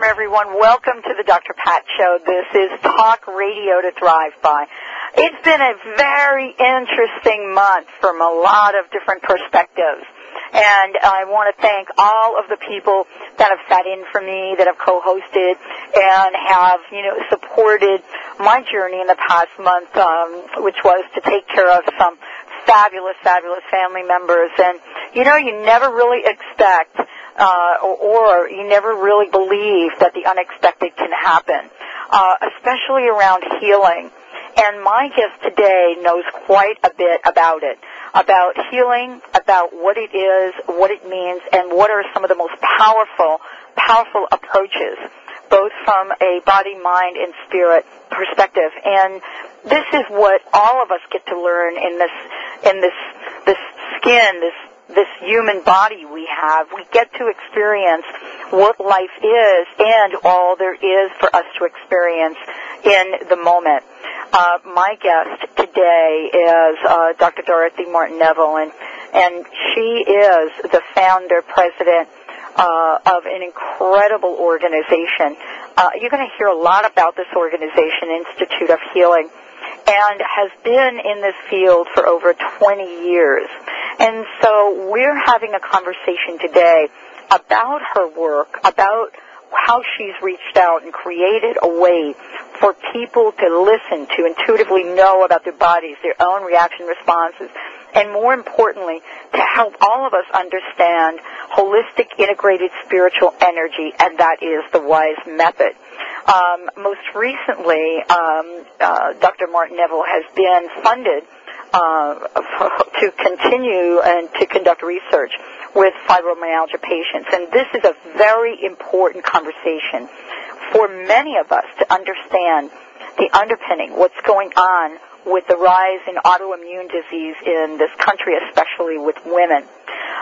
Welcome, everyone. Welcome to the Dr. Pat Show. This is Talk Radio to Thrive By. It's been a very interesting month from a lot of different perspectives. And I want to thank all of the people that have sat in for me, that have co-hosted, and have, you know, supported my journey in the past month, um, which was to take care of some fabulous, fabulous family members. And, you know, you never really expect uh, or, or you never really believe that the unexpected can happen, uh, especially around healing. And my guest today knows quite a bit about it, about healing, about what it is, what it means, and what are some of the most powerful, powerful approaches, both from a body, mind, and spirit perspective. And this is what all of us get to learn in this, in this, this skin, this this human body we have, we get to experience what life is and all there is for us to experience in the moment. Uh, my guest today is uh, Dr. Dorothy Martin Neville, and and she is the founder, president uh, of an incredible organization. Uh, you're going to hear a lot about this organization, Institute of Healing and has been in this field for over 20 years. And so we're having a conversation today about her work, about how she's reached out and created a way for people to listen to, intuitively know about their bodies, their own reaction responses, and more importantly, to help all of us understand holistic integrated spiritual energy, and that is the WISE method. Um, most recently, um, uh, Dr. Martin Neville has been funded uh, to continue and to conduct research with fibromyalgia patients. And this is a very important conversation for many of us to understand the underpinning, what's going on with the rise in autoimmune disease in this country, especially with women.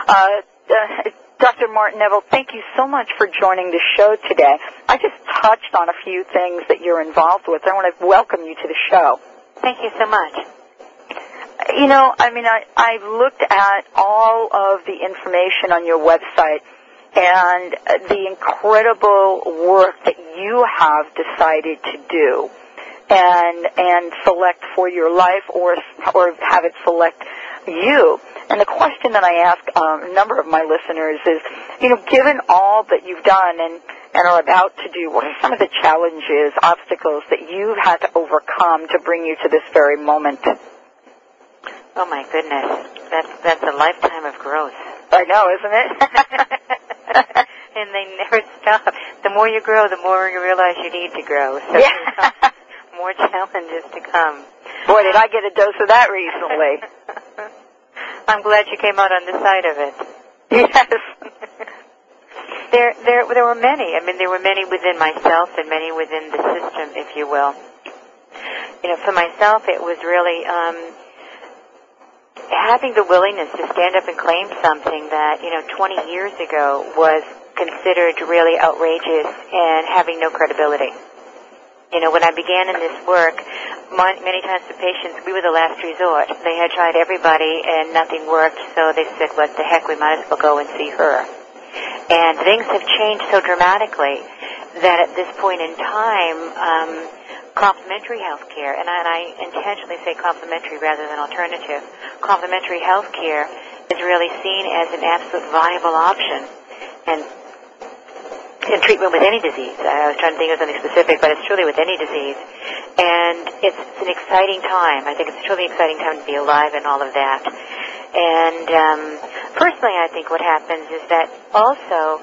Uh, uh, Dr. Martin Neville, thank you so much for joining the show today. I just touched on a few things that you're involved with. I want to welcome you to the show. Thank you so much. You know, I mean, I, I've looked at all of the information on your website and the incredible work that you have decided to do and and select for your life or or have it select you. And the question that I ask um, a number of my listeners is, you know, given all that you've done and and are about to do, what are some of the challenges, obstacles that you've had to overcome to bring you to this very moment? Oh my goodness, that's that's a lifetime of growth. I know, isn't it? and they never stop. The more you grow, the more you realize you need to grow. So yeah. more challenges to come. Boy, did I get a dose of that recently. I'm glad you came out on the side of it. Yes. there, there, there were many. I mean, there were many within myself and many within the system, if you will. You know, for myself, it was really um, having the willingness to stand up and claim something that you know 20 years ago was considered really outrageous and having no credibility. You know, when I began in this work, my, many times the patients, we were the last resort. They had tried everybody and nothing worked, so they said, what the heck, we might as well go and see her. And things have changed so dramatically that at this point in time, um, complementary health care, and I, and I intentionally say complementary rather than alternative, complementary health care is really seen as an absolute viable option. And in treatment with any disease. I was trying to think of something specific, but it's truly with any disease. And it's, it's an exciting time. I think it's truly exciting time to be alive and all of that. And um, personally, I think what happens is that also,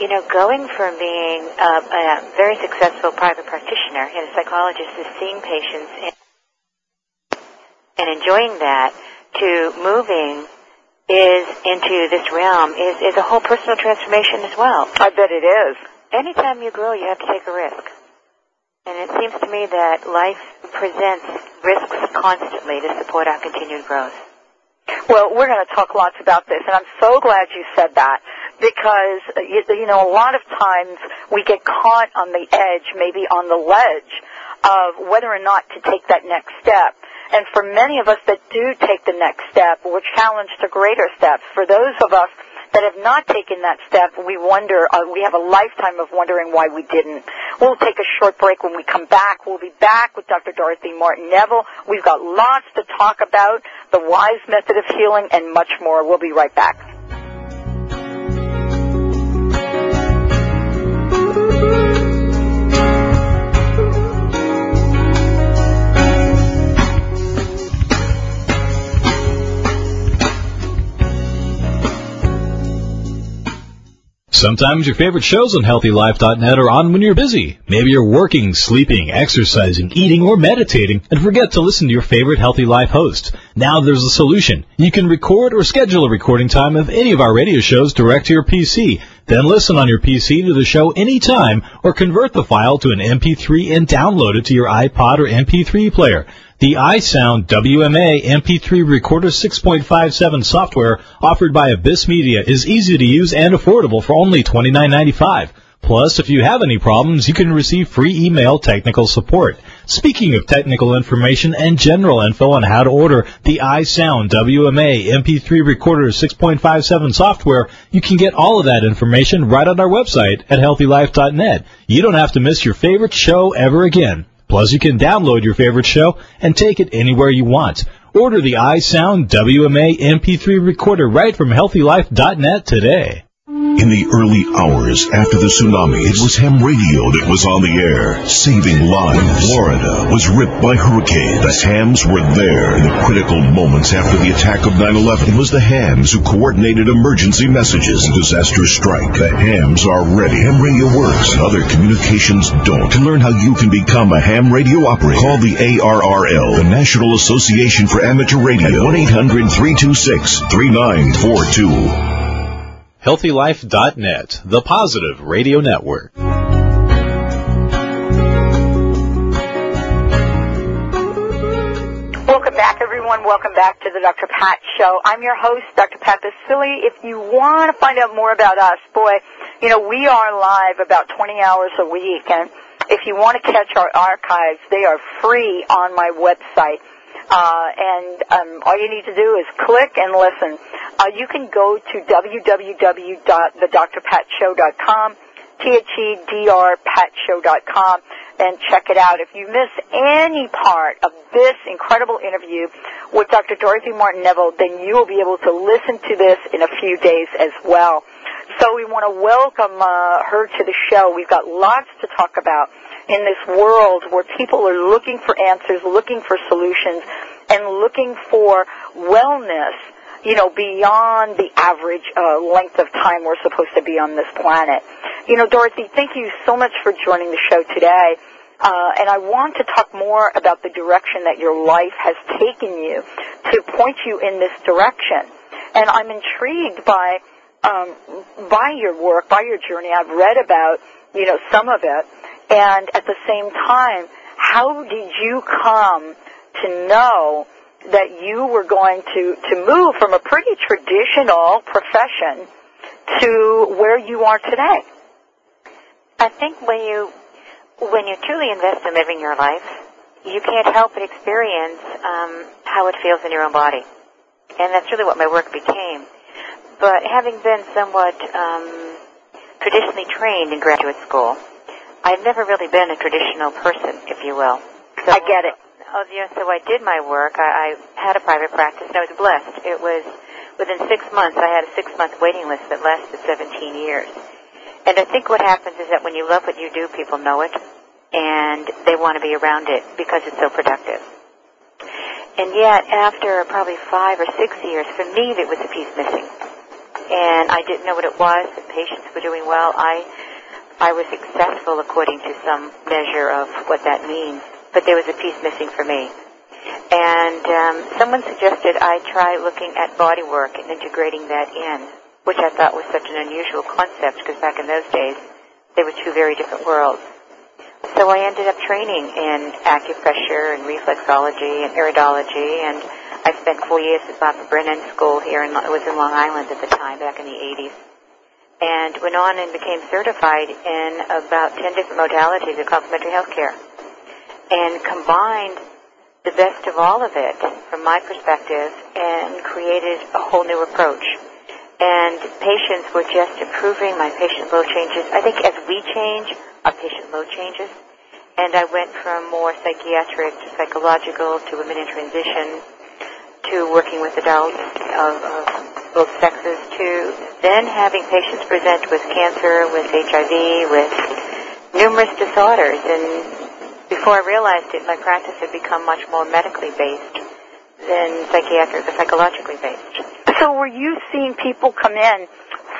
you know, going from being a, a very successful private practitioner and a psychologist is seeing patients and, and enjoying that to moving is into this realm is, is a whole personal transformation as well. I bet it is. Anytime you grow, you have to take a risk. And it seems to me that life presents risks constantly to support our continued growth. Well, we're going to talk lots about this, and I'm so glad you said that because, you, know, a lot of times we get caught on the edge, maybe on the ledge of whether or not to take that next step. And for many of us that do take the next step, we're challenged to greater steps. For those of us that have not taken that step, we wonder, uh, we have a lifetime of wondering why we didn't. We'll take a short break when we come back. We'll be back with Dr. Dorothy Martin Neville. We've got lots to talk about, the wise method of healing, and much more. We'll be right back. Sometimes your favorite shows on HealthyLife.net are on when you're busy. Maybe you're working, sleeping, exercising, eating, or meditating, and forget to listen to your favorite Healthy Life host. Now there's a solution. You can record or schedule a recording time of any of our radio shows direct to your PC. Then listen on your PC to the show anytime, or convert the file to an MP3 and download it to your iPod or MP3 player. The iSound WMA MP3 Recorder 6.57 software offered by Abyss Media is easy to use and affordable for only $29.95. Plus, if you have any problems, you can receive free email technical support. Speaking of technical information and general info on how to order the iSound WMA MP3 Recorder 6.57 software, you can get all of that information right on our website at healthylife.net. You don't have to miss your favorite show ever again. Plus, you can download your favorite show and take it anywhere you want. Order the iSound WMA MP3 recorder right from healthylife.net today. In the early hours after the tsunami, it was ham radio that was on the air, saving lives. When Florida was ripped by hurricanes, the hams were there in the critical moments after the attack of 9-11. It was the hams who coordinated emergency messages and disaster strike. The hams are ready. Ham radio works. Other communications don't. To learn how you can become a ham radio operator, call the ARRL, the National Association for Amateur Radio, at 1-800-326-3942. HealthyLife.net, the positive radio network. Welcome back, everyone. Welcome back to the Dr. Pat Show. I'm your host, Dr. Pat Baccili. If you want to find out more about us, boy, you know, we are live about 20 hours a week, and if you want to catch our archives, they are free on my website. Uh, and um, all you need to do is click and listen. Uh, you can go to www.thedrpatshow.com, T-H-E-D-R-patshow.com, and check it out. If you miss any part of this incredible interview with Dr. Dorothy Martin Neville, then you will be able to listen to this in a few days as well. So we want to welcome uh, her to the show. We've got lots to talk about in this world where people are looking for answers, looking for solutions, and looking for wellness, you know, beyond the average uh, length of time we're supposed to be on this planet. You know, Dorothy, thank you so much for joining the show today. Uh, and I want to talk more about the direction that your life has taken you to point you in this direction. And I'm intrigued by um, by your work, by your journey. I've read about you know some of it, and at the same time, how did you come to know that you were going to, to move from a pretty traditional profession to where you are today? I think when you when you truly invest in living your life, you can't help but experience um, how it feels in your own body, and that's really what my work became. But having been somewhat um, traditionally trained in graduate school, I've never really been a traditional person, if you will. So, I get it. Oh, yeah, so I did my work. I, I had a private practice, and I was blessed. It was within six months. I had a six-month waiting list that lasted 17 years. And I think what happens is that when you love what you do, people know it, and they want to be around it because it's so productive. And yet, after probably five or six years, for me, there was a piece missing. And I didn't know what it was. The patients were doing well. I, I was successful according to some measure of what that means. But there was a piece missing for me. And um, someone suggested I try looking at body work and integrating that in, which I thought was such an unusual concept because back in those days, they were two very different worlds. So I ended up training in acupressure and reflexology and iridology, and I spent four years at Barbara Brennan School here, in, it was in Long Island at the time, back in the 80s, and went on and became certified in about 10 different modalities of complementary health care, and combined the best of all of it, from my perspective, and created a whole new approach. And patients were just improving, my patient load changes. I think as we change, our patient load changes. And I went from more psychiatric to psychological to women in transition to working with adults of, of both sexes to then having patients present with cancer, with HIV, with numerous disorders. And before I realized it, my practice had become much more medically based than psychiatric or psychologically based. So were you seeing people come in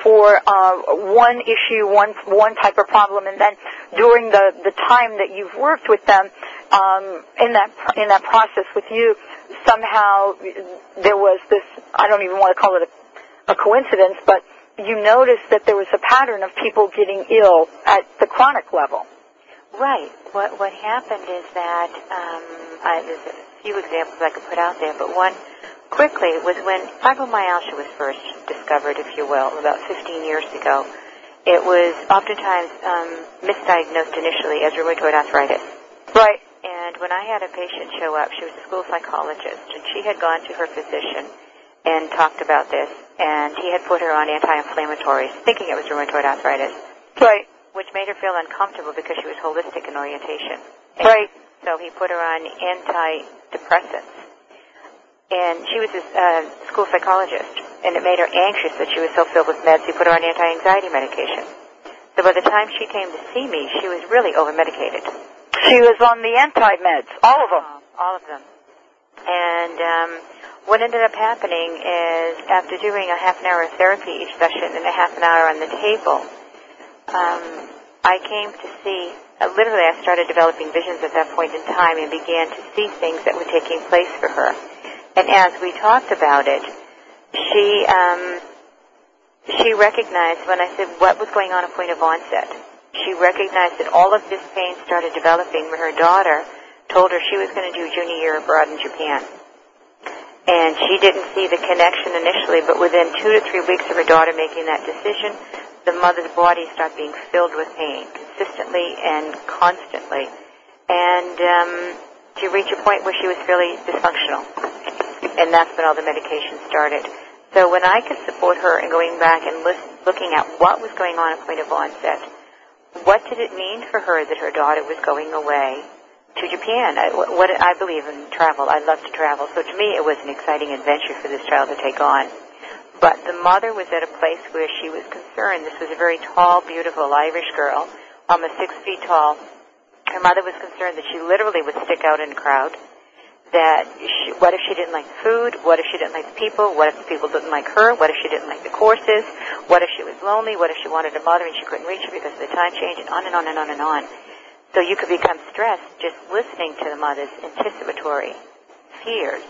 for uh, one issue, one one type of problem, and then during the the time that you've worked with them um, in that in that process with you, somehow there was this I don't even want to call it a, a coincidence, but you noticed that there was a pattern of people getting ill at the chronic level. Right. What what happened is that um, I, there's a few examples I could put out there, but one quickly was when fibromyalgia was first discovered, if you will, about 15 years ago. It was oftentimes um, misdiagnosed initially as rheumatoid arthritis. Right. And when I had a patient show up, she was a school psychologist, and she had gone to her physician and talked about this, and he had put her on anti-inflammatories, thinking it was rheumatoid arthritis. Right. Which made her feel uncomfortable because she was holistic in orientation. And right. So he put her on antidepressants and she was a uh, school psychologist, and it made her anxious that she was so filled with meds. He put her on anti-anxiety medication. So by the time she came to see me, she was really over-medicated. She was on the anti-meds, all of them. Uh, all of them. And um, what ended up happening is after doing a half an hour of therapy each session and a half an hour on the table, um, I came to see, uh, literally I started developing visions at that point in time and began to see things that were taking place for her. And as we talked about it, she um, she recognized when I said what was going on at point of onset. She recognized that all of this pain started developing when her daughter told her she was going to do junior year abroad in Japan. And she didn't see the connection initially, but within two to three weeks of her daughter making that decision, the mother's body started being filled with pain consistently and constantly. And um, to reach a point where she was fairly dysfunctional and that's when all the medication started. So when I could support her in going back and looking at what was going on at point of onset, what did it mean for her that her daughter was going away to Japan? I, what I believe in travel. I love to travel. So to me, it was an exciting adventure for this child to take on. But the mother was at a place where she was concerned. This was a very tall, beautiful Irish girl, almost six feet tall. Her mother was concerned that she literally would stick out in a crowd that she, what if she didn't like food? What if she didn't like the people? What if the people didn't like her? What if she didn't like the courses? What if she was lonely? What if she wanted a mother and she couldn't reach her because of the time change? And on and on and on and on. So you could become stressed just listening to the mother's anticipatory fears.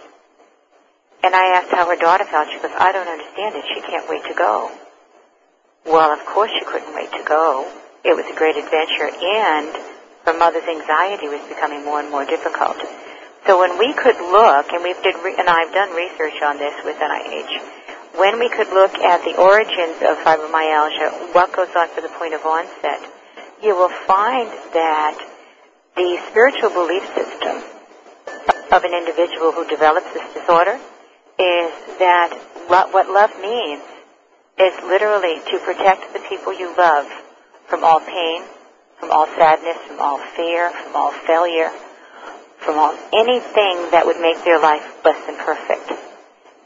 And I asked how her daughter felt. She goes, I don't understand it. She can't wait to go. Well, of course she couldn't wait to go. It was a great adventure and her mother's anxiety was becoming more and more difficult. So when we could look, and we've did, re- and I've done research on this with NIH, when we could look at the origins of fibromyalgia, what goes on for the point of onset, you will find that the spiritual belief system of an individual who develops this disorder is that lo- what love means is literally to protect the people you love from all pain, from all sadness, from all fear, from all failure, from all anything that would make their life less than perfect.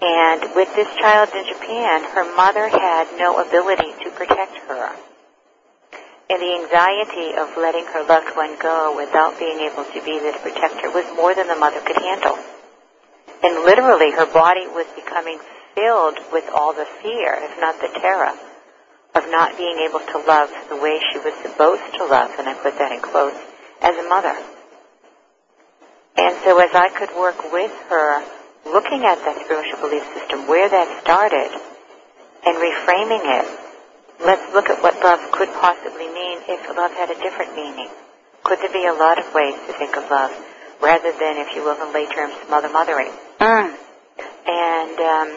And with this child in Japan, her mother had no ability to protect her. And the anxiety of letting her loved one go without being able to be there to protect her was more than the mother could handle. And literally, her body was becoming filled with all the fear, if not the terror, of not being able to love the way she was supposed to love, and I put that in quotes, as a mother. And so as I could work with her, looking at that spiritual belief system, where that started, and reframing it, let's look at what love could possibly mean if love had a different meaning. Could there be a lot of ways to think of love, rather than, if you will, in lay terms, mother mothering? Mm. And um,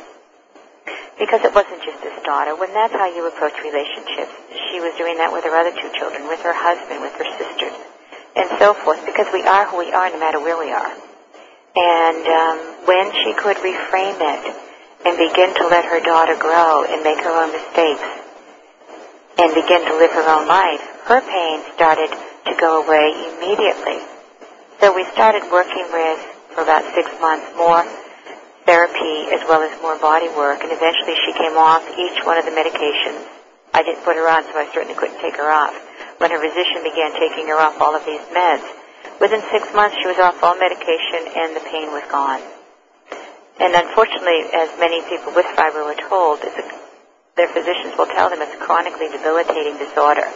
because it wasn't just this daughter, when that's how you approach relationships, she was doing that with her other two children, with her husband, with her sisters, and so forth, because we are who we are no matter where we are. And um, when she could reframe it and begin to let her daughter grow and make her own mistakes and begin to live her own life, her pain started to go away immediately. So we started working with, for about six months, more therapy as well as more body work, and eventually she came off each one of the medications. I didn't put her on, so I certainly couldn't take her off. When her physician began taking her off all of these meds, within six months she was off all medication and the pain was gone. And unfortunately, as many people with fibro are told, it's a, their physicians will tell them it's a chronically debilitating disorder.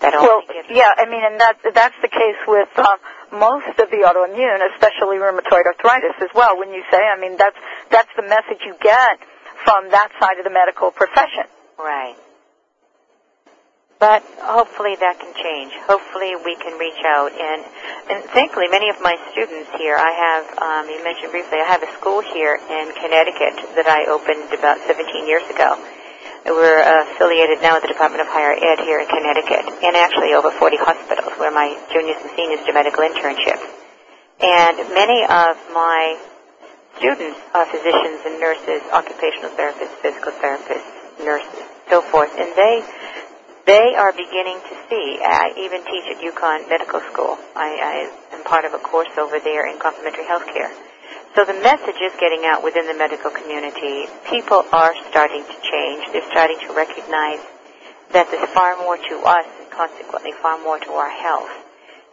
That Well, yeah, I mean, and that that's the case with um, most of the autoimmune, especially rheumatoid arthritis as well. When you say, I mean, that's that's the message you get from that side of the medical profession. Right. But hopefully that can change. Hopefully we can reach out and, and thankfully many of my students here, I have, um, you mentioned briefly, I have a school here in Connecticut that I opened about 17 years ago. We're uh, affiliated now with the Department of Higher Ed here in Connecticut and actually over 40 hospitals where my juniors and seniors do medical internships. And many of my students are physicians and nurses, occupational therapists, physical therapists, nurses, so forth, and they they are beginning to see. I even teach at UConn Medical School. I, I am part of a course over there in complementary health care. So the message is getting out within the medical community. People are starting to change. They're starting to recognize that there's far more to us and consequently far more to our health.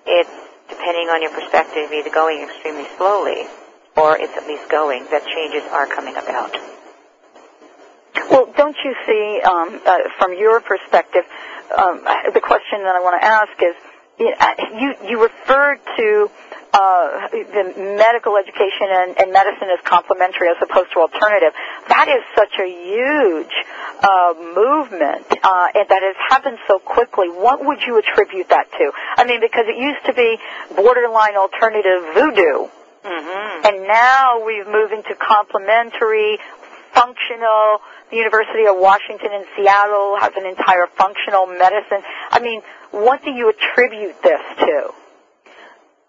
It's, depending on your perspective, either going extremely slowly or it's at least going, that changes are coming about. Well, don't you see, um, uh, from your perspective, um, the question that I want to ask is, you you referred to uh, the medical education and, and medicine as complementary as opposed to alternative. That is such a huge uh, movement, uh, and that has happened so quickly. What would you attribute that to? I mean, because it used to be borderline alternative voodoo, Mm-hmm. and now we've moved into complementary, functional. The University of Washington in Seattle has an entire functional medicine. I mean, what do you attribute this to?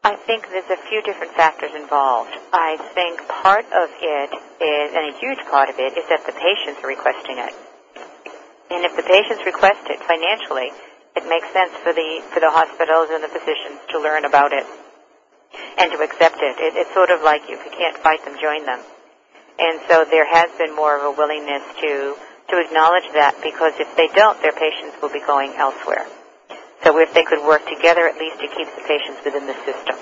I think there's a few different factors involved. I think part of it is, and a huge part of it, is that the patients are requesting it. And if the patients request it financially, it makes sense for the for the hospitals and the physicians to learn about it and to accept it. it it's sort of like if you can't fight them, join them. And so there has been more of a willingness to to acknowledge that because if they don't, their patients will be going elsewhere. So if they could work together, at least it keeps the patients within the system.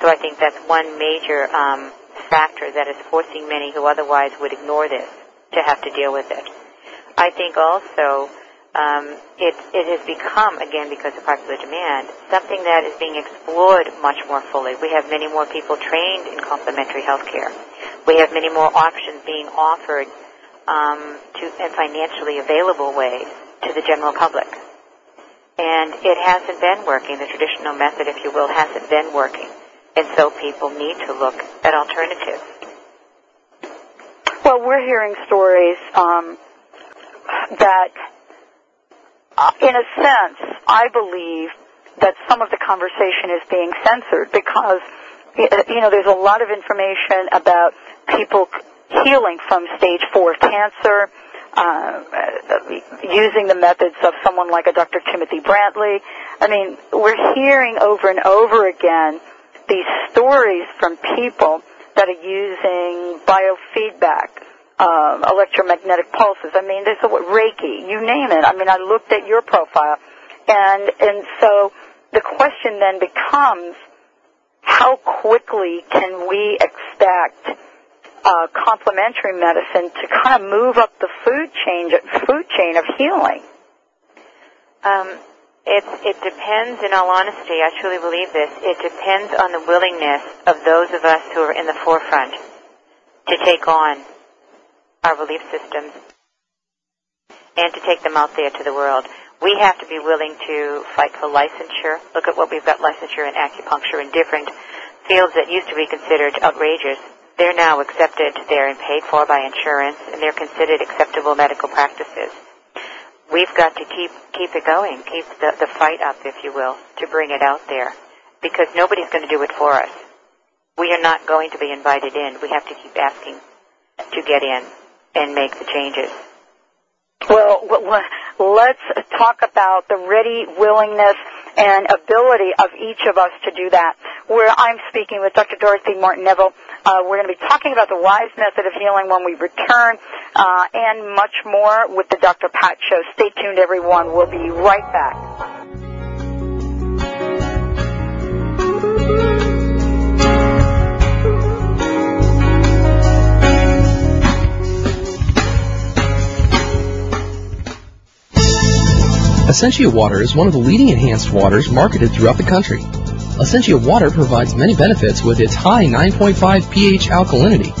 So I think that's one major um, factor that is forcing many who otherwise would ignore this to have to deal with it. I think also um, it, it has become, again because of popular demand, something that is being explored much more fully. We have many more people trained in complementary health care. We have many more options being offered um, to in financially available ways to the general public. And it hasn't been working. The traditional method, if you will, hasn't been working. And so people need to look at alternatives. Well, we're hearing stories um, that, uh, in a sense, I believe that some of the conversation is being censored because, you know, there's a lot of information about people healing from stage four cancer, uh, using the methods of someone like a Dr. Timothy Brantley. I mean, we're hearing over and over again these stories from people that are using biofeedback, um, electromagnetic pulses. I mean, there's a Reiki, you name it. I mean, I looked at your profile, And, and so the question then becomes, how quickly can we expect uh, complementary medicine to kind of move up the food chain, food chain of healing? Um, it, it depends, in all honesty, I truly believe this, it depends on the willingness of those of us who are in the forefront to take on our belief systems and to take them out there to the world. We have to be willing to fight for licensure. Look at what we've got licensure in acupuncture in different fields that used to be considered outrageous. They're now accepted, they're paid for by insurance, and they're considered acceptable medical practices. We've got to keep keep it going, keep the, the fight up, if you will, to bring it out there, because nobody's going to do it for us. We are not going to be invited in. We have to keep asking to get in and make the changes. Well, let's talk about the ready willingness and ability of each of us to do that. Where I'm speaking with Dr. Dorothy Martin Neville, uh, we're going to be talking about the wise method of healing when we return, uh, and much more with the Dr. Pat Show. Stay tuned, everyone. We'll be right back. Essentia Water is one of the leading enhanced waters marketed throughout the country. Essentia Water provides many benefits with its high 9.5 pH alkalinity,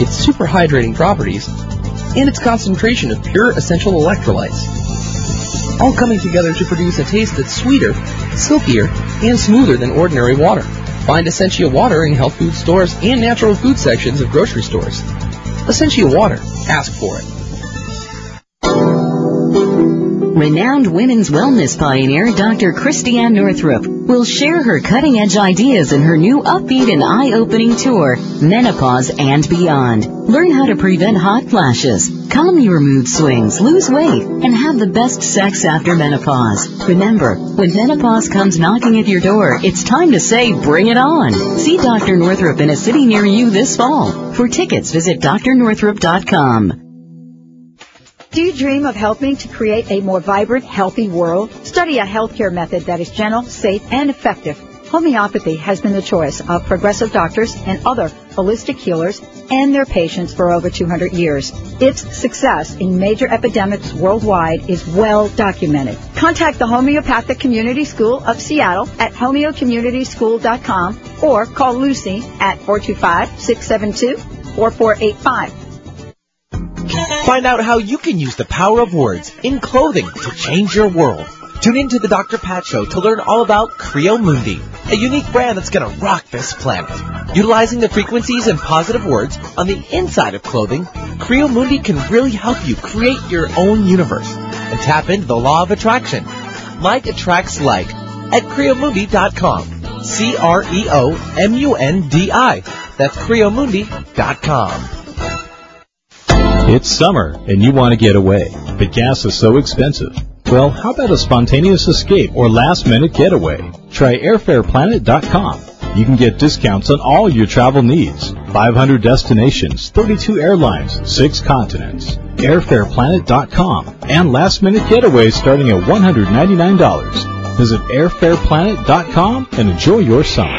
its super hydrating properties, and its concentration of pure essential electrolytes. All coming together to produce a taste that's sweeter, silkier, and smoother than ordinary water. Find Essentia Water in health food stores and natural food sections of grocery stores. Essentia Water. Ask for it. Renowned women's wellness pioneer Dr. Christiane Northrup will share her cutting edge ideas in her new upbeat and eye opening tour, Menopause and Beyond. Learn how to prevent hot flashes, calm your mood swings, lose weight, and have the best sex after menopause. Remember, when menopause comes knocking at your door, it's time to say, bring it on. See Dr. Northrup in a city near you this fall. For tickets, visit drnorthrup.com. Do you dream of helping to create a more vibrant, healthy world? Study a healthcare method that is gentle, safe, and effective. Homeopathy has been the choice of progressive doctors and other holistic healers and their patients for over 200 years. Its success in major epidemics worldwide is well documented. Contact the Homeopathic Community School of Seattle at homeocommunityschool.com or call Lucy at 425-672-4485. Find out how you can use the power of words in clothing to change your world. Tune in to the Dr. Pat Show to learn all about Creo Mundi, a unique brand that's going to rock this planet. Utilizing the frequencies and positive words on the inside of clothing, Creo Mundi can really help you create your own universe and tap into the law of attraction. Like attracts like at CreoMundi.com. C-R-E-O-M-U-N-D-I. That's CreoMundi.com. It's summer and you want to get away, but gas is so expensive. Well, how about a spontaneous escape or last minute getaway? Try airfareplanet.com. You can get discounts on all your travel needs. 500 destinations, 32 airlines, 6 continents. airfareplanet.com and last minute getaways starting at $199. Visit airfareplanet.com and enjoy your summer.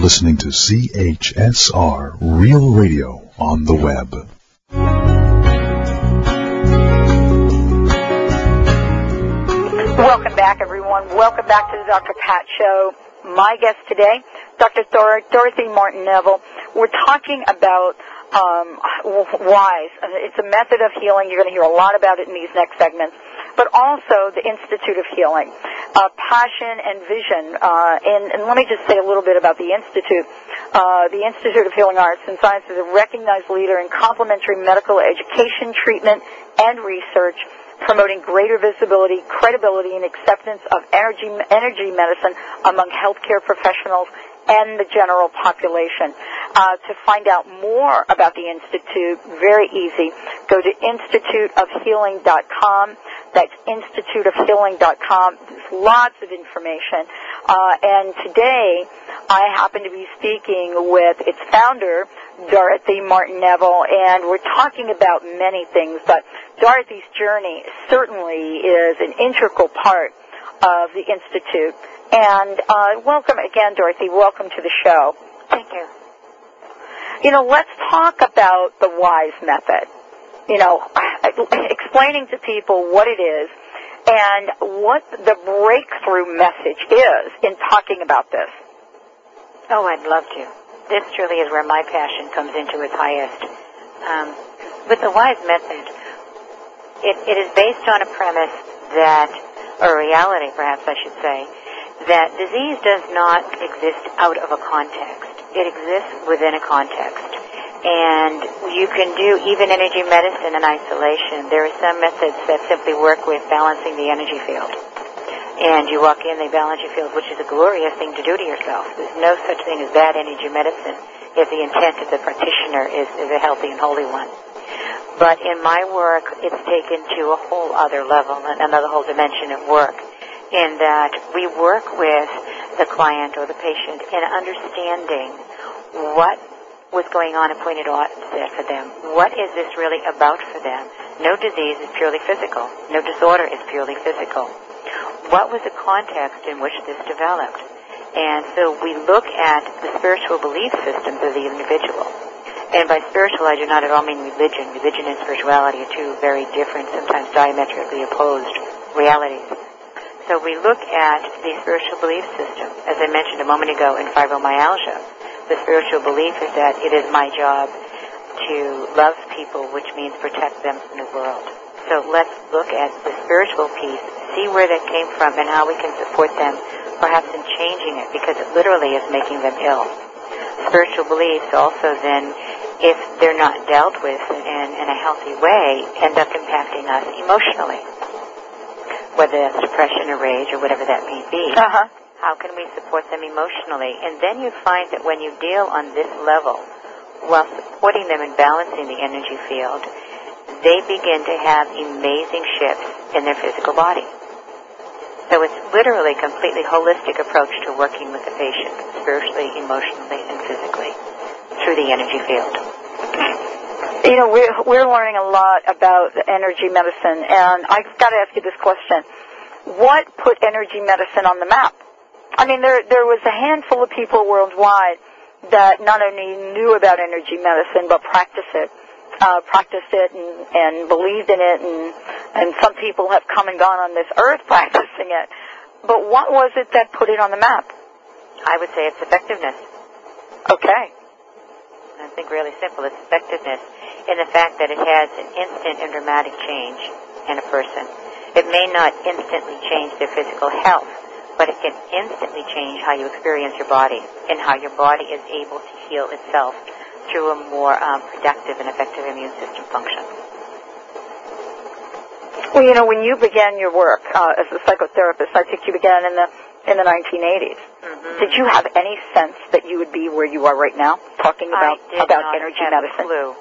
listening to CHSR Real Radio on the web. Welcome back, everyone. Welcome back to the Dr. Pat Show. My guest today, Dr. Dor- Dorothy Martin Neville. We're talking about um, WISE. It's a method of healing. You're going to hear a lot about it in these next segments. But also the Institute of Healing, uh, Passion and Vision. Uh, and, and, let me just say a little bit about the Institute. Uh, the Institute of Healing Arts and Science is a recognized leader in complementary medical education, treatment, and research promoting greater visibility, credibility, and acceptance of energy, energy medicine among healthcare professionals and the general population. Uh, to find out more about the Institute, very easy. Go to instituteofhealing.com. That's instituteofhealing.com. There's lots of information. Uh, and today, I happen to be speaking with its founder, Dorothy Martin Neville, and we're talking about many things, but Dorothy's journey certainly is an integral part of the Institute. And uh, welcome again, Dorothy. Welcome to the show. Thank you. You know, let's talk about the WISE method. You know, explaining to people what it is and what the breakthrough message is in talking about this. Oh, I'd love to. This truly is where my passion comes into its highest. Um, with the WISE method, it, it is based on a premise that, or reality perhaps I should say, that disease does not exist out of a context. It exists within a context. And you can do even energy medicine in isolation. There are some methods that simply work with balancing the energy field. And you walk in, they balance your field, which is a glorious thing to do to yourself. There's no such thing as bad energy medicine if the intent of the practitioner is, is a healthy and holy one. But in my work, it's taken to a whole other level, another whole dimension of work in that we work with the client or the patient in understanding what was going on and point of onset for them. What is this really about for them? No disease is purely physical. No disorder is purely physical. What was the context in which this developed? And so we look at the spiritual belief systems of the individual. And by spiritual, I do not at all mean religion. Religion and spirituality are two very different, sometimes diametrically opposed realities. So we look at the spiritual belief system. As I mentioned a moment ago in fibromyalgia, the spiritual belief is that it is my job to love people, which means protect them from the world. So let's look at the spiritual piece, see where that came from and how we can support them, perhaps in changing it, because it literally is making them ill. Spiritual beliefs also then, if they're not dealt with in, in a healthy way, end up impacting us emotionally whether that's depression or rage or whatever that may be. Uh-huh. How can we support them emotionally? And then you find that when you deal on this level, while supporting them and balancing the energy field, they begin to have amazing shifts in their physical body. So it's literally a completely holistic approach to working with the patient, spiritually, emotionally, and physically, through the energy field you know, we're, we're learning a lot about energy medicine, and I've got to ask you this question. What put energy medicine on the map? I mean, there, there was a handful of people worldwide that not only knew about energy medicine, but practiced it. Uh, practiced it and, and believed in it, and, and some people have come and gone on this earth practicing it. But what was it that put it on the map? I would say it's effectiveness. Okay. I think really simple. It's effectiveness in the fact that it has an instant and dramatic change in a person. It may not instantly change their physical health, but it can instantly change how you experience your body and how your body is able to heal itself through a more um, productive and effective immune system function. Well, you know, when you began your work uh, as a psychotherapist, I think you began in the in the 1980s. Mm-hmm. Did you have any sense that you would be where you are right now, talking about about energy medicine? Clue.